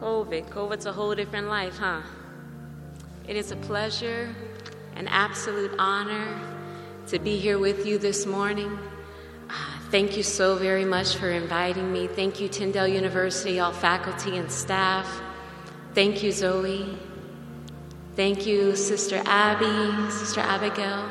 COVID. COVID's a whole different life, huh? It is a pleasure, an absolute honor to be here with you this morning. Uh, thank you so very much for inviting me. Thank you, Tyndale University, all faculty and staff. Thank you, Zoe. Thank you, Sister Abby, Sister Abigail.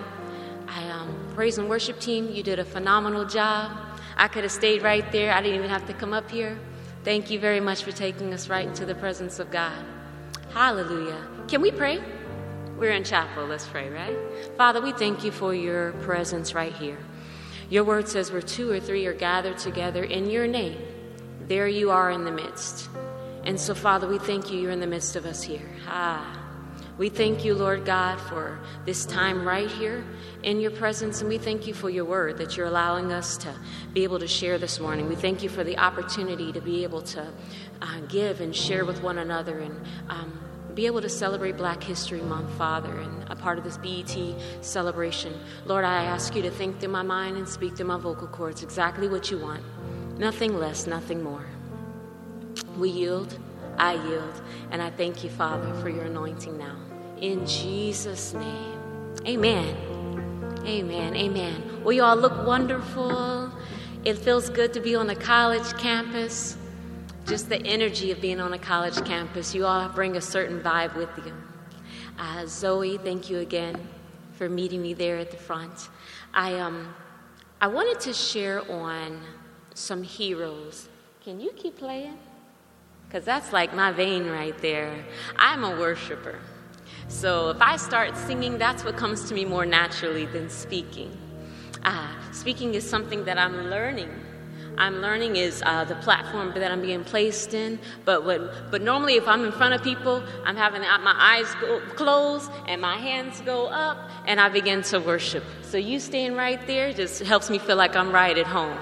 I um, praise and worship team. You did a phenomenal job. I could have stayed right there. I didn't even have to come up here. Thank you very much for taking us right into the presence of God. Hallelujah. Can we pray? We're in chapel. Let's pray, right? Father, we thank you for your presence right here. Your word says where two or three are gathered together in your name, there you are in the midst. And so, Father, we thank you. You're in the midst of us here. Ah. We thank you, Lord God, for this time right here in your presence, and we thank you for your word that you're allowing us to be able to share this morning. We thank you for the opportunity to be able to uh, give and share with one another and um, be able to celebrate Black History Month, Father, and a part of this BET celebration. Lord, I ask you to think through my mind and speak through my vocal cords exactly what you want. Nothing less, nothing more. We yield, I yield, and I thank you, Father, for your anointing now. In Jesus' name. Amen. Amen. Amen. Well, you all look wonderful. It feels good to be on a college campus. Just the energy of being on a college campus. You all bring a certain vibe with you. Uh, Zoe, thank you again for meeting me there at the front. I, um, I wanted to share on some heroes. Can you keep playing? Because that's like my vein right there. I'm a worshiper. So if I start singing, that's what comes to me more naturally than speaking. Uh, speaking is something that I'm learning. I'm learning is uh, the platform that I'm being placed in. But what, but normally, if I'm in front of people, I'm having my eyes go closed and my hands go up, and I begin to worship. So you staying right there just helps me feel like I'm right at home.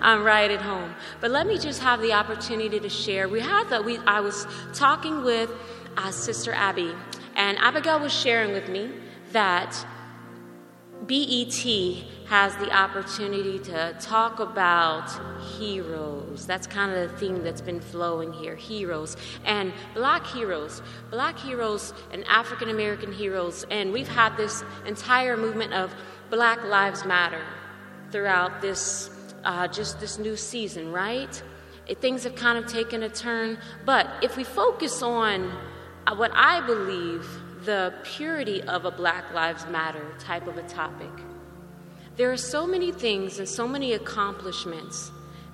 I'm right at home. But let me just have the opportunity to share. We had that. We I was talking with uh, Sister Abby and Abigail was sharing with me that BET has the opportunity to talk about heroes. That's kind of the theme that's been flowing here heroes. And black heroes, black heroes and African American heroes. And we've had this entire movement of Black Lives Matter throughout this, uh, just this new season, right? It, things have kind of taken a turn. But if we focus on Uh, what I believe the purity of a Black Lives Matter type of a topic. There are so many things and so many accomplishments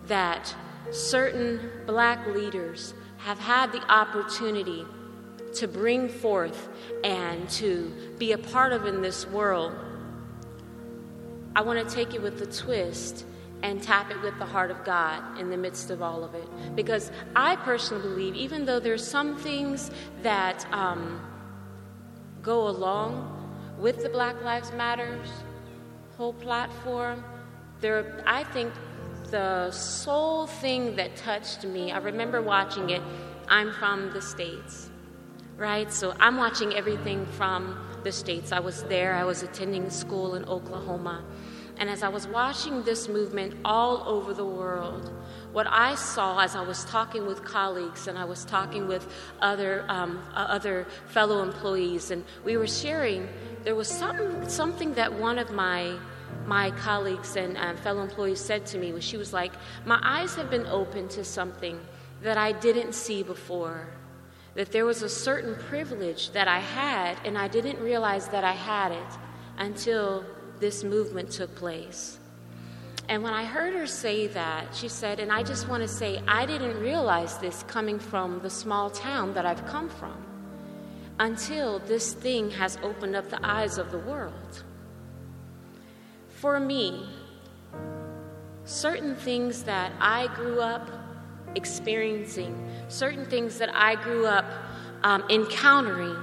that certain black leaders have had the opportunity to bring forth and to be a part of in this world. I want to take it with a twist and tap it with the heart of God in the midst of all of it. Because I personally believe, even though there's some things that um, go along with the Black Lives Matters whole platform, there, I think the sole thing that touched me, I remember watching it, I'm from the States, right? So I'm watching everything from the States. I was there, I was attending school in Oklahoma. And as I was watching this movement all over the world, what I saw as I was talking with colleagues and I was talking with other, um, uh, other fellow employees, and we were sharing, there was something, something that one of my my colleagues and uh, fellow employees said to me was she was like my eyes have been open to something that i didn't see before. That there was a certain privilege that i had and i didn't realize that i had it until this movement took place. And when I heard her say that, she said, and I just want to say, I didn't realize this coming from the small town that I've come from until this thing has opened up the eyes of the world. For me, certain things that I grew up experiencing, certain things that I grew up um, encountering,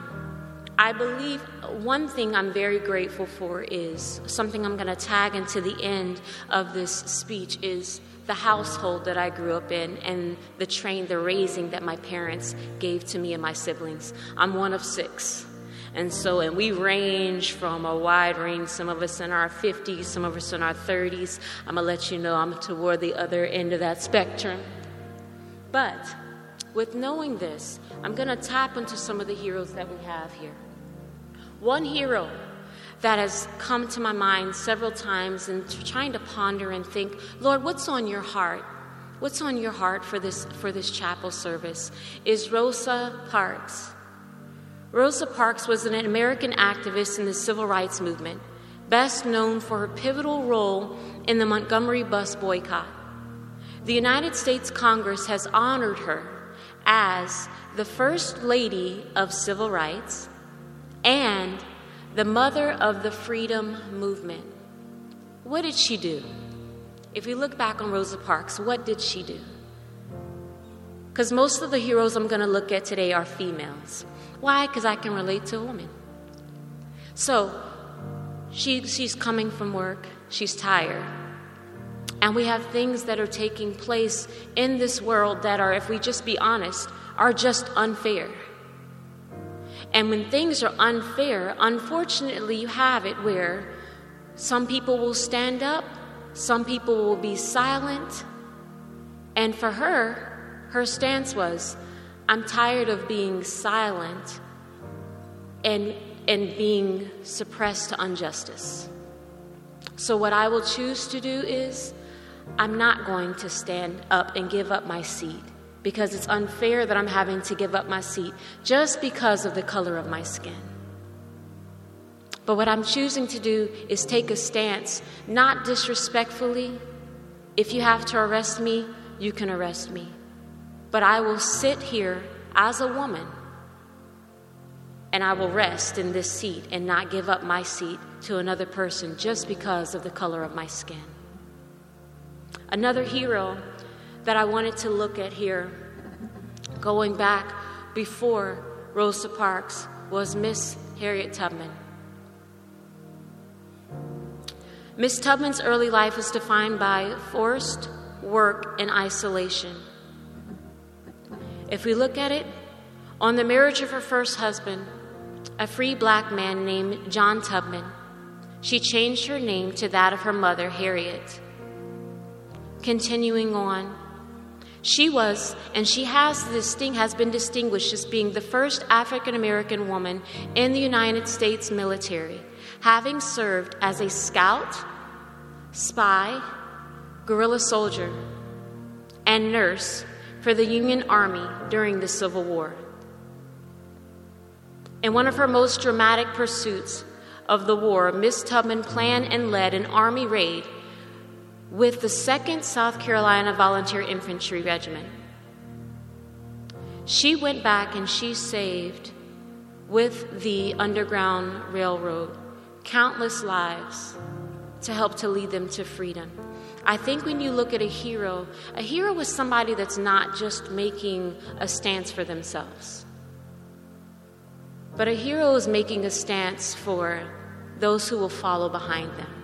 I believe one thing I'm very grateful for is something I'm going to tag into the end of this speech is the household that I grew up in and the train, the raising that my parents gave to me and my siblings. I'm one of six. And so, and we range from a wide range, some of us in our 50s, some of us in our 30s. I'm gonna let you know I'm toward the other end of that spectrum. But with knowing this, I'm going to tap into some of the heroes that we have here. One hero that has come to my mind several times and trying to ponder and think, Lord, what's on your heart? What's on your heart for this for this chapel service is Rosa Parks. Rosa Parks was an American activist in the civil rights movement, best known for her pivotal role in the Montgomery bus boycott. The United States Congress has honored her as the First Lady of Civil Rights and the mother of the freedom movement. What did she do? If we look back on Rosa Parks, what did she do? Because most of the heroes I'm going to look at today are females. Why? Because I can relate to a woman. So she, she's coming from work, she's tired. And we have things that are taking place in this world that are, if we just be honest, are just unfair. And when things are unfair, unfortunately, you have it where some people will stand up, some people will be silent. And for her, her stance was I'm tired of being silent and, and being suppressed to injustice. So, what I will choose to do is I'm not going to stand up and give up my seat because it's unfair that I'm having to give up my seat just because of the color of my skin. But what I'm choosing to do is take a stance, not disrespectfully. If you have to arrest me, you can arrest me. But I will sit here as a woman and I will rest in this seat and not give up my seat to another person just because of the color of my skin. Another hero that I wanted to look at here, going back before Rosa Parks, was Miss Harriet Tubman. Miss Tubman's early life was defined by forced work and isolation. If we look at it, on the marriage of her first husband, a free black man named John Tubman, she changed her name to that of her mother, Harriet. Continuing on, she was, and she has, has been distinguished as being the first African American woman in the United States military, having served as a scout, spy, guerrilla soldier, and nurse for the Union Army during the Civil War. In one of her most dramatic pursuits of the war, Miss Tubman planned and led an Army raid with the 2nd South Carolina Volunteer Infantry Regiment. She went back and she saved, with the Underground Railroad, countless lives to help to lead them to freedom. I think when you look at a hero, a hero is somebody that's not just making a stance for themselves, but a hero is making a stance for those who will follow behind them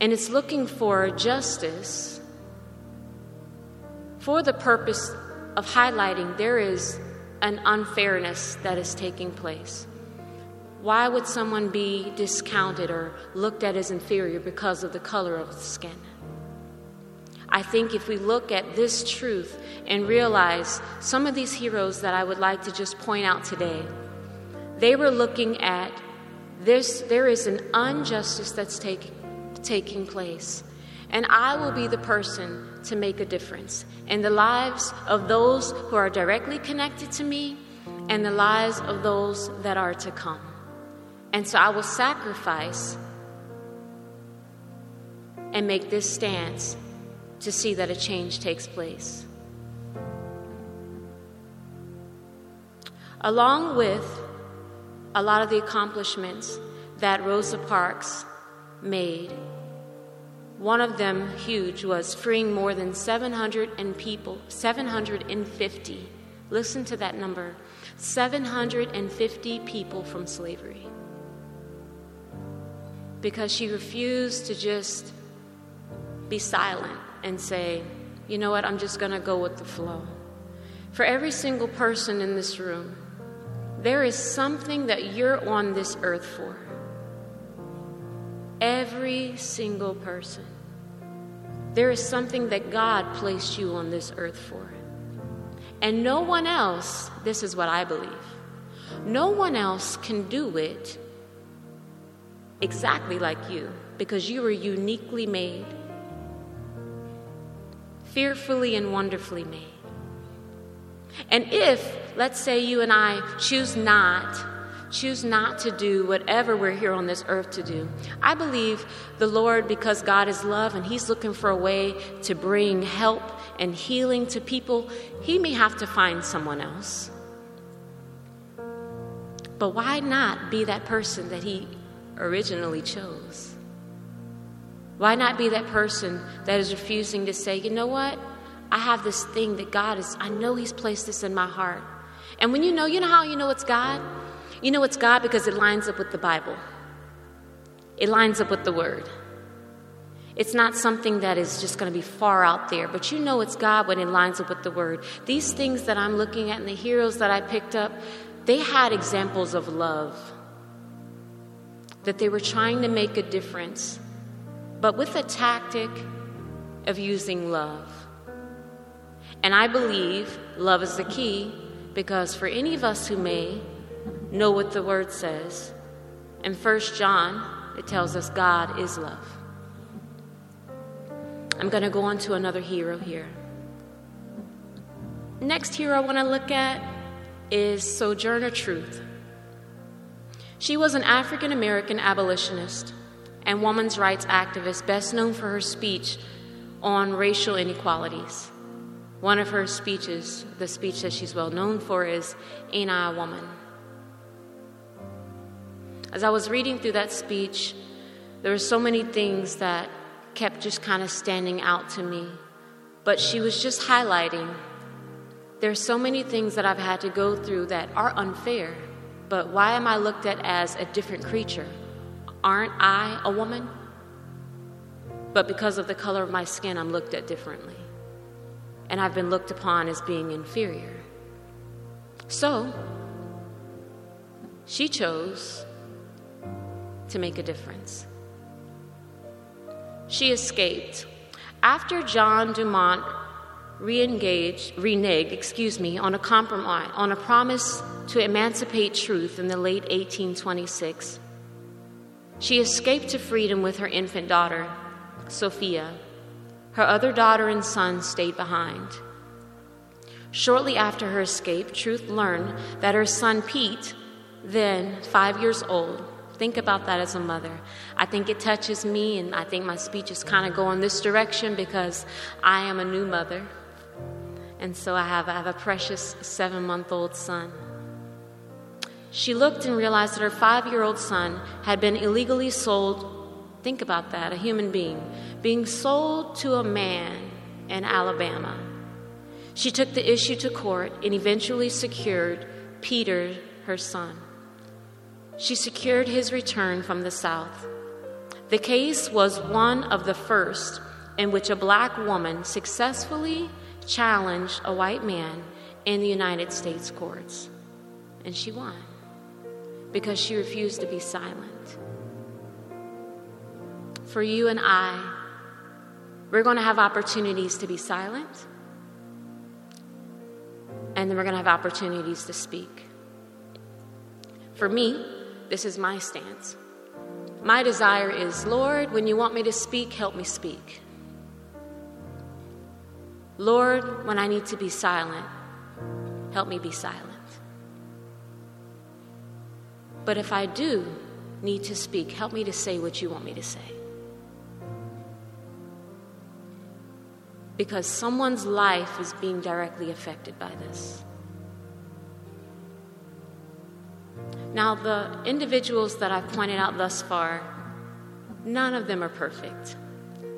and it's looking for justice for the purpose of highlighting there is an unfairness that is taking place. Why would someone be discounted or looked at as inferior because of the color of the skin? I think if we look at this truth and realize some of these heroes that I would like to just point out today, they were looking at this, there is an injustice that's taking taking place. And I will be the person to make a difference in the lives of those who are directly connected to me and the lives of those that are to come. And so I will sacrifice and make this stance to see that a change takes place. Along with a lot of the accomplishments that Rosa Parks made one of them, huge, was freeing more than 700 and people, 750. Listen to that number 750 people from slavery. Because she refused to just be silent and say, you know what, I'm just going to go with the flow. For every single person in this room, there is something that you're on this earth for. Every single person. There is something that God placed you on this earth for. And no one else, this is what I believe, no one else can do it exactly like you because you were uniquely made, fearfully and wonderfully made. And if, let's say, you and I choose not, choose not to do whatever we're here on this earth to do, I believe the Lord, because God is love and He's looking for a way to bring help and healing to people, He may have to find someone else. But why not be that person that He originally chose? Why not be that person that is refusing to say, you know what? I have this thing that God is, I know He's placed this in my heart. And when you know, you know how you know it's God? You know it's God because it lines up with the Bible, it lines up with the Word. It's not something that is just going to be far out there, but you know it's God when it lines up with the Word. These things that I'm looking at and the heroes that I picked up, they had examples of love, that they were trying to make a difference, but with a tactic of using love. And I believe love is the key because for any of us who may know what the word says, in 1 John, it tells us God is love. I'm going to go on to another hero here. Next hero I want to look at is Sojourner Truth. She was an African American abolitionist and women's rights activist, best known for her speech on racial inequalities. One of her speeches, the speech that she's well known for, is Ain't I a Woman? As I was reading through that speech, there were so many things that kept just kind of standing out to me. But she was just highlighting there's so many things that I've had to go through that are unfair, but why am I looked at as a different creature? Aren't I a woman? But because of the color of my skin, I'm looked at differently. And I've been looked upon as being inferior. So, she chose to make a difference. She escaped. After John Dumont re-engaged, reneged, excuse me, on a compromise, on a promise to emancipate truth in the late 1826, she escaped to freedom with her infant daughter, Sophia. Her other daughter and son stayed behind. Shortly after her escape, Truth learned that her son Pete, then five years old, Think about that as a mother. I think it touches me, and I think my speech is kind of going in this direction because I am a new mother. And so I have, I have a precious seven month old son. She looked and realized that her five year old son had been illegally sold. Think about that a human being being sold to a man in Alabama. She took the issue to court and eventually secured Peter, her son. She secured his return from the South. The case was one of the first in which a black woman successfully challenged a white man in the United States courts. And she won because she refused to be silent. For you and I, we're going to have opportunities to be silent, and then we're going to have opportunities to speak. For me, this is my stance. My desire is, Lord, when you want me to speak, help me speak. Lord, when I need to be silent, help me be silent. But if I do need to speak, help me to say what you want me to say. Because someone's life is being directly affected by this. Now, the individuals that I've pointed out thus far, none of them are perfect.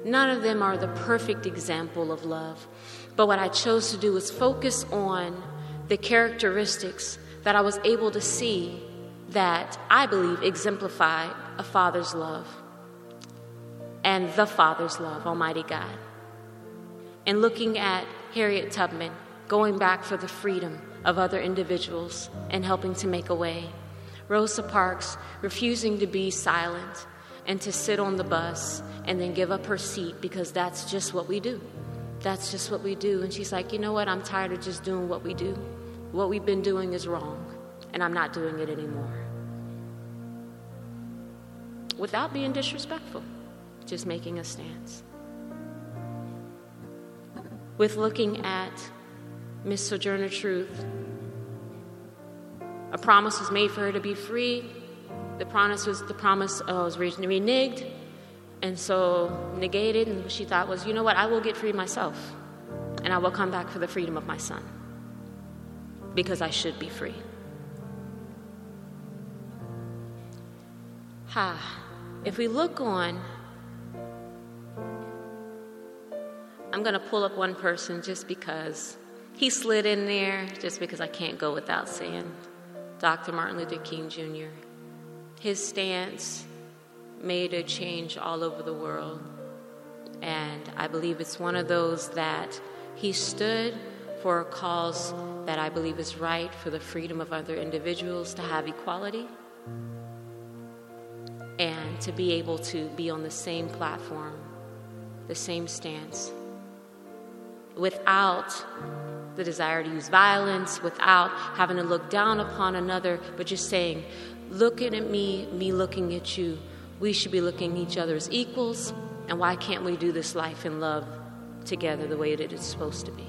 None of them are the perfect example of love. But what I chose to do was focus on the characteristics that I was able to see that I believe exemplify a father's love and the father's love, Almighty God. And looking at Harriet Tubman, going back for the freedom of other individuals and helping to make a way. Rosa Parks refusing to be silent and to sit on the bus and then give up her seat because that's just what we do. that's just what we do. And she's like, you know what? I'm tired of just doing what we do. What we've been doing is wrong, and I'm not doing it anymore. Without being disrespectful, just making a stance. With looking at Miss Sojourner Truth, a promise was made for her to be free. The promise was the promise uh, was reneged, and so negated. And she thought was, you know what? I will get free myself, and I will come back for the freedom of my son because I should be free. Ha. If we look on, I'm going to pull up one person just because he slid in there, just because I can't go without saying Dr. Martin Luther King Jr. His stance made a change all over the world. And I believe it's one of those that he stood for a cause that I believe is right for the freedom of other individuals to have equality and to be able to be on the same platform, the same stance, without the desire to use violence, without having to look down upon another, but just saying, looking at me, me looking at you, we should be looking at each other as equals, and why can't we do this life in love together the way that it's supposed to be?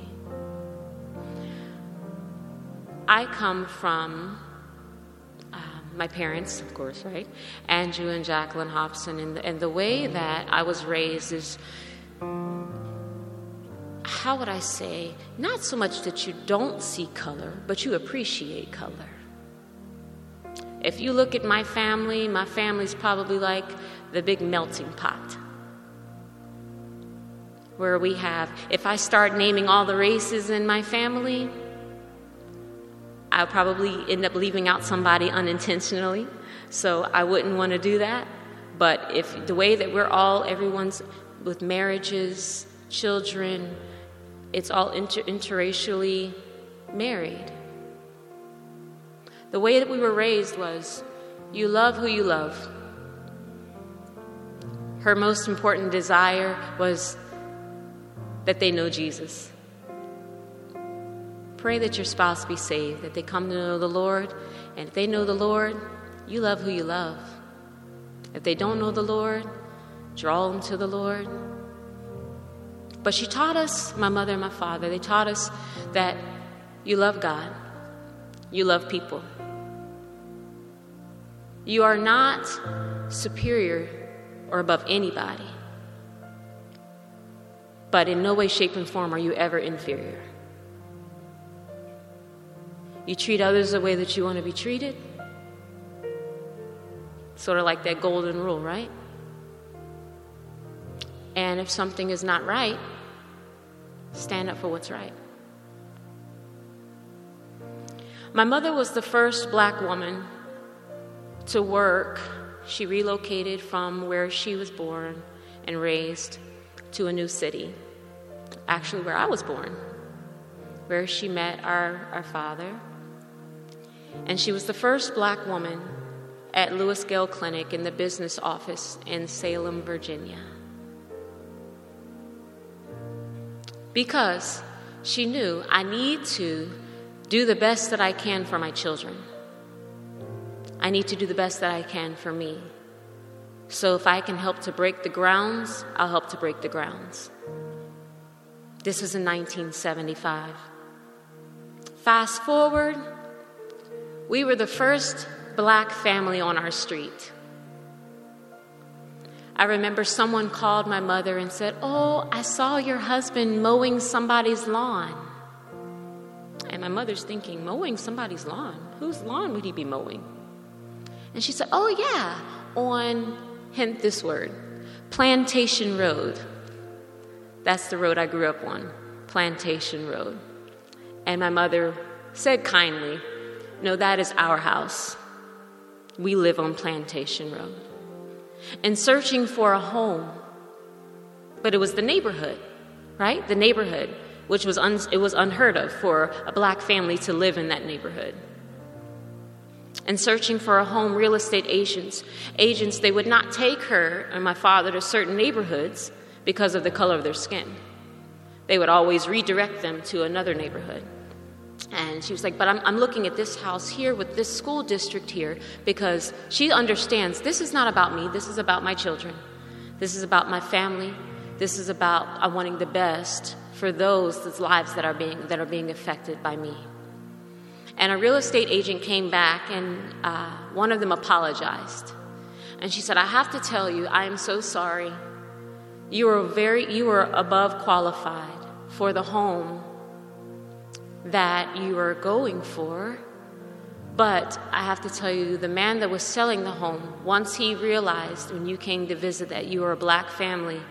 I come from uh, my parents, of course, right? Andrew and Jacqueline Hobson. And the, and the way that I was raised is, how would I say, not so much that you don't see color, but you appreciate color. If you look at my family, my family's probably like the big melting pot. Where we have, if I start naming all the races in my family, I'll probably end up leaving out somebody unintentionally. So I wouldn't want to do that. But if the way that we're all, everyone's with marriages, children, it's all inter- interracially married. The way that we were raised was you love who you love. Her most important desire was that they know Jesus. Pray that your spouse be saved, that they come to know the Lord. And if they know the Lord, you love who you love. If they don't know the Lord, draw them to the Lord. But she taught us, my mother and my father, they taught us that you love God, you love people. You are not superior or above anybody, but in no way, shape, and form are you ever inferior. You treat others the way that you want to be treated. Sort of like that golden rule, right? And if something is not right, stand up for what's right. My mother was the first black woman to work. She relocated from where she was born and raised to a new city, actually, where I was born, where she met our, our father and she was the first black woman at Lewis Gale Clinic in the business office in Salem, Virginia. Because she knew I need to do the best that I can for my children. I need to do the best that I can for me. So if I can help to break the grounds, I'll help to break the grounds. This was in 1975. Fast forward we were the first black family on our street. I remember someone called my mother and said, Oh, I saw your husband mowing somebody's lawn. And my mother's thinking, Mowing somebody's lawn? Whose lawn would he be mowing? And she said, Oh, yeah, on, hint this word, Plantation Road. That's the road I grew up on, Plantation Road. And my mother said kindly, no, that is our house. We live on Plantation Road. And searching for a home, but it was the neighborhood, right? The neighborhood, which was un- it was unheard of for a black family to live in that neighborhood. And searching for a home, real estate agents, agents, they would not take her and my father to certain neighborhoods because of the color of their skin. they would always redirect them to another neighborhood. And she was like, But I'm, I'm looking at this house here with this school district here because she understands this is not about me, this is about my children. This is about my family. This is about I uh, wanting the best for those lives that are being, that are being affected by me. And a real estate agent came back, and uh, one of them apologized. And she said, I have to tell you, I am so sorry. You are very, you are above qualified for the home that you are going for. But I have to tell you, the man that was selling the home, once he realized when you came to visit that you were a black family,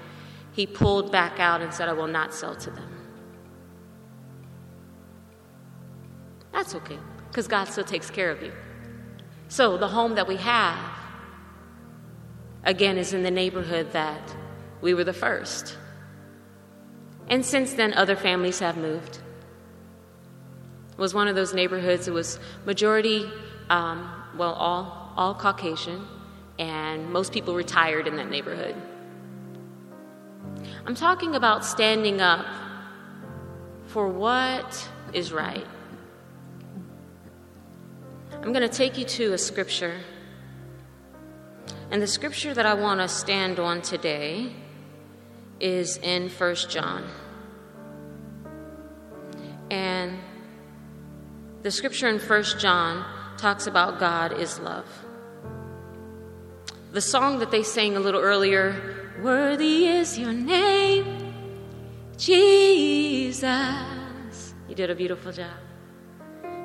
he pulled back out and said, I will not sell to them. That's okay, because God still takes care of you. So the home that we have, again, is in the neighborhood that we were the first. And since then, other families have moved. Was one of those neighborhoods, it was majority, um, well, all, all Caucasian, and most people retired in that neighborhood. I'm talking about standing up for what is right. I'm going to take you to a scripture. And the scripture that I want to stand on today is in 1 John. And the scripture in 1 John talks about God is love. The song that they sang a little earlier, Worthy is your name, Jesus. You did a beautiful job.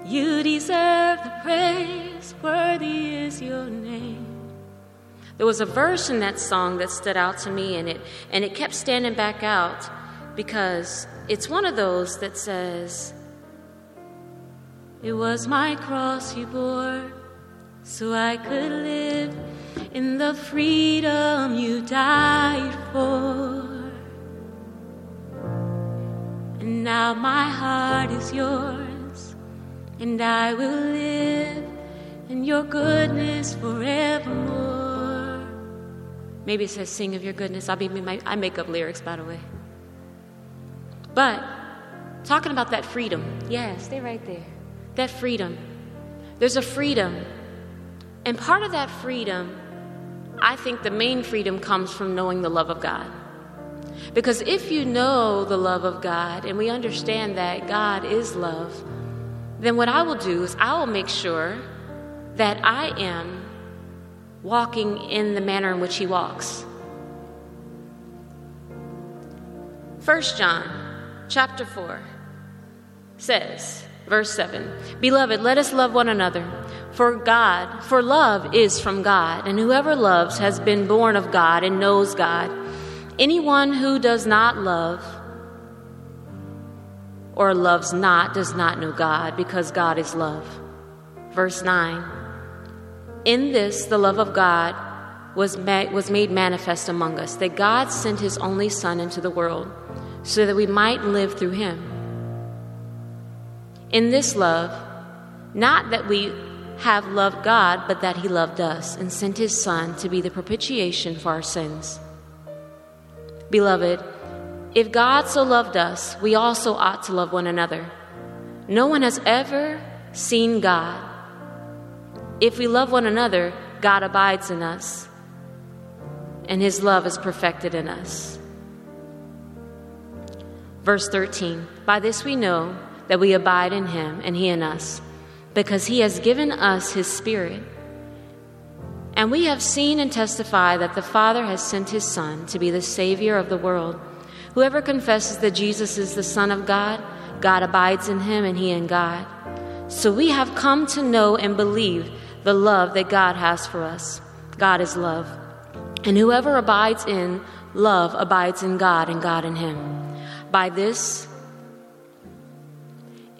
You deserve the praise, worthy is your name. There was a verse in that song that stood out to me, and it, and it kept standing back out because it's one of those that says, It was my cross you bore, so I could live in the freedom you died for. And now my heart is yours and I will live in your goodness forevermore. Maybe it says, Sing of your goodness. I'll be, I make up lyrics, by the way. But talking about that freedom, yeah, stay right there. That freedom. There's a freedom. And part of that freedom, I think the main freedom comes from knowing the love of God. Because if you know the love of God and we understand that God is love, then what I will do is I will make sure that I am walking in the manner in which he walks. 1 John chapter 4 says, verse 7 Beloved, let us love one another, for God, for love is from God, and whoever loves has been born of God and knows God. Anyone who does not love or loves not does not know God, because God is love. Verse 9 In this, the love of God was, ma- was made manifest among us, that God sent his only Son into the world so that we might live through him. In this love, not that we have loved God, but that he loved us and sent his Son to be the propitiation for our sins. Beloved, if God so loved us, we also ought to love one another. No one has ever seen God. If we love one another, God abides in us, and his love is perfected in us. Verse 13 By this we know that we abide in him, and he in us, because he has given us his Spirit. And we have seen and testify that the Father has sent his Son to be the Savior of the world. Whoever confesses that Jesus is the Son of God, God abides in him and he in God. So we have come to know and believe the love that God has for us. God is love. And whoever abides in love abides in God and God in him. By this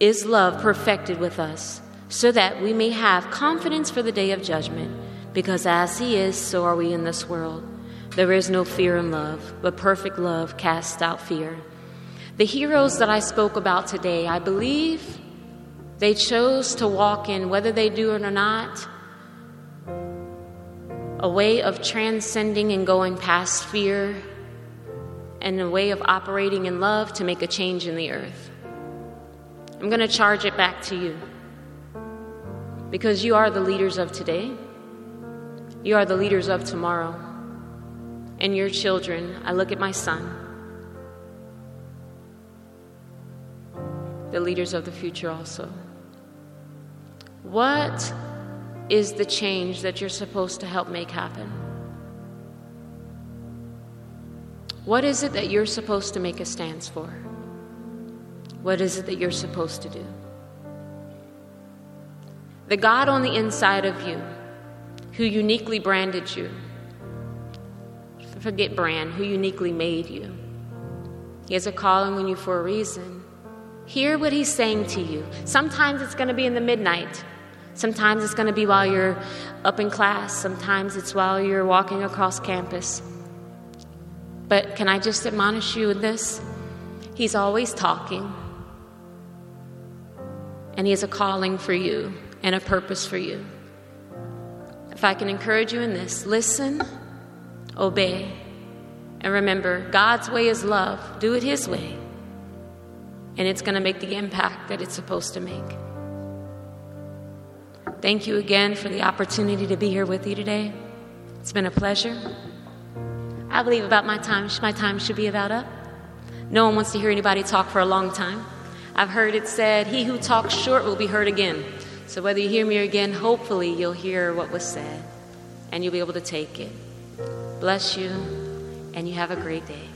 is love perfected with us, so that we may have confidence for the day of judgment, because as he is, so are we in this world. There is no fear in love, but perfect love casts out fear. The heroes that I spoke about today, I believe they chose to walk in, whether they do it or not, a way of transcending and going past fear and a way of operating in love to make a change in the earth. I'm going to charge it back to you because you are the leaders of today, you are the leaders of tomorrow, and your children. I look at my son, the leaders of the future also. What is the change that you're supposed to help make happen? What is it that you're supposed to make a stance for? What is it that you're supposed to do? The God on the inside of you, who uniquely branded you, forget brand, who uniquely made you. He has a calling on you for a reason. Hear what He's saying to you. Sometimes it's going to be in the midnight. Sometimes it's going to be while you're up in class. Sometimes it's while you're walking across campus. But can I just admonish you in this? He's always talking. And He has a calling for you and a purpose for you. If I can encourage you in this, listen, obey, and remember God's way is love. Do it His way. And it's going to make the impact that it's supposed to make. Thank you again for the opportunity to be here with you today. It's been a pleasure. I believe about my time, my time should be about up. No one wants to hear anybody talk for a long time. I've heard it said, He who talks short will be heard again. So whether you hear me again, hopefully you'll hear what was said and you'll be able to take it. Bless you, and you have a great day.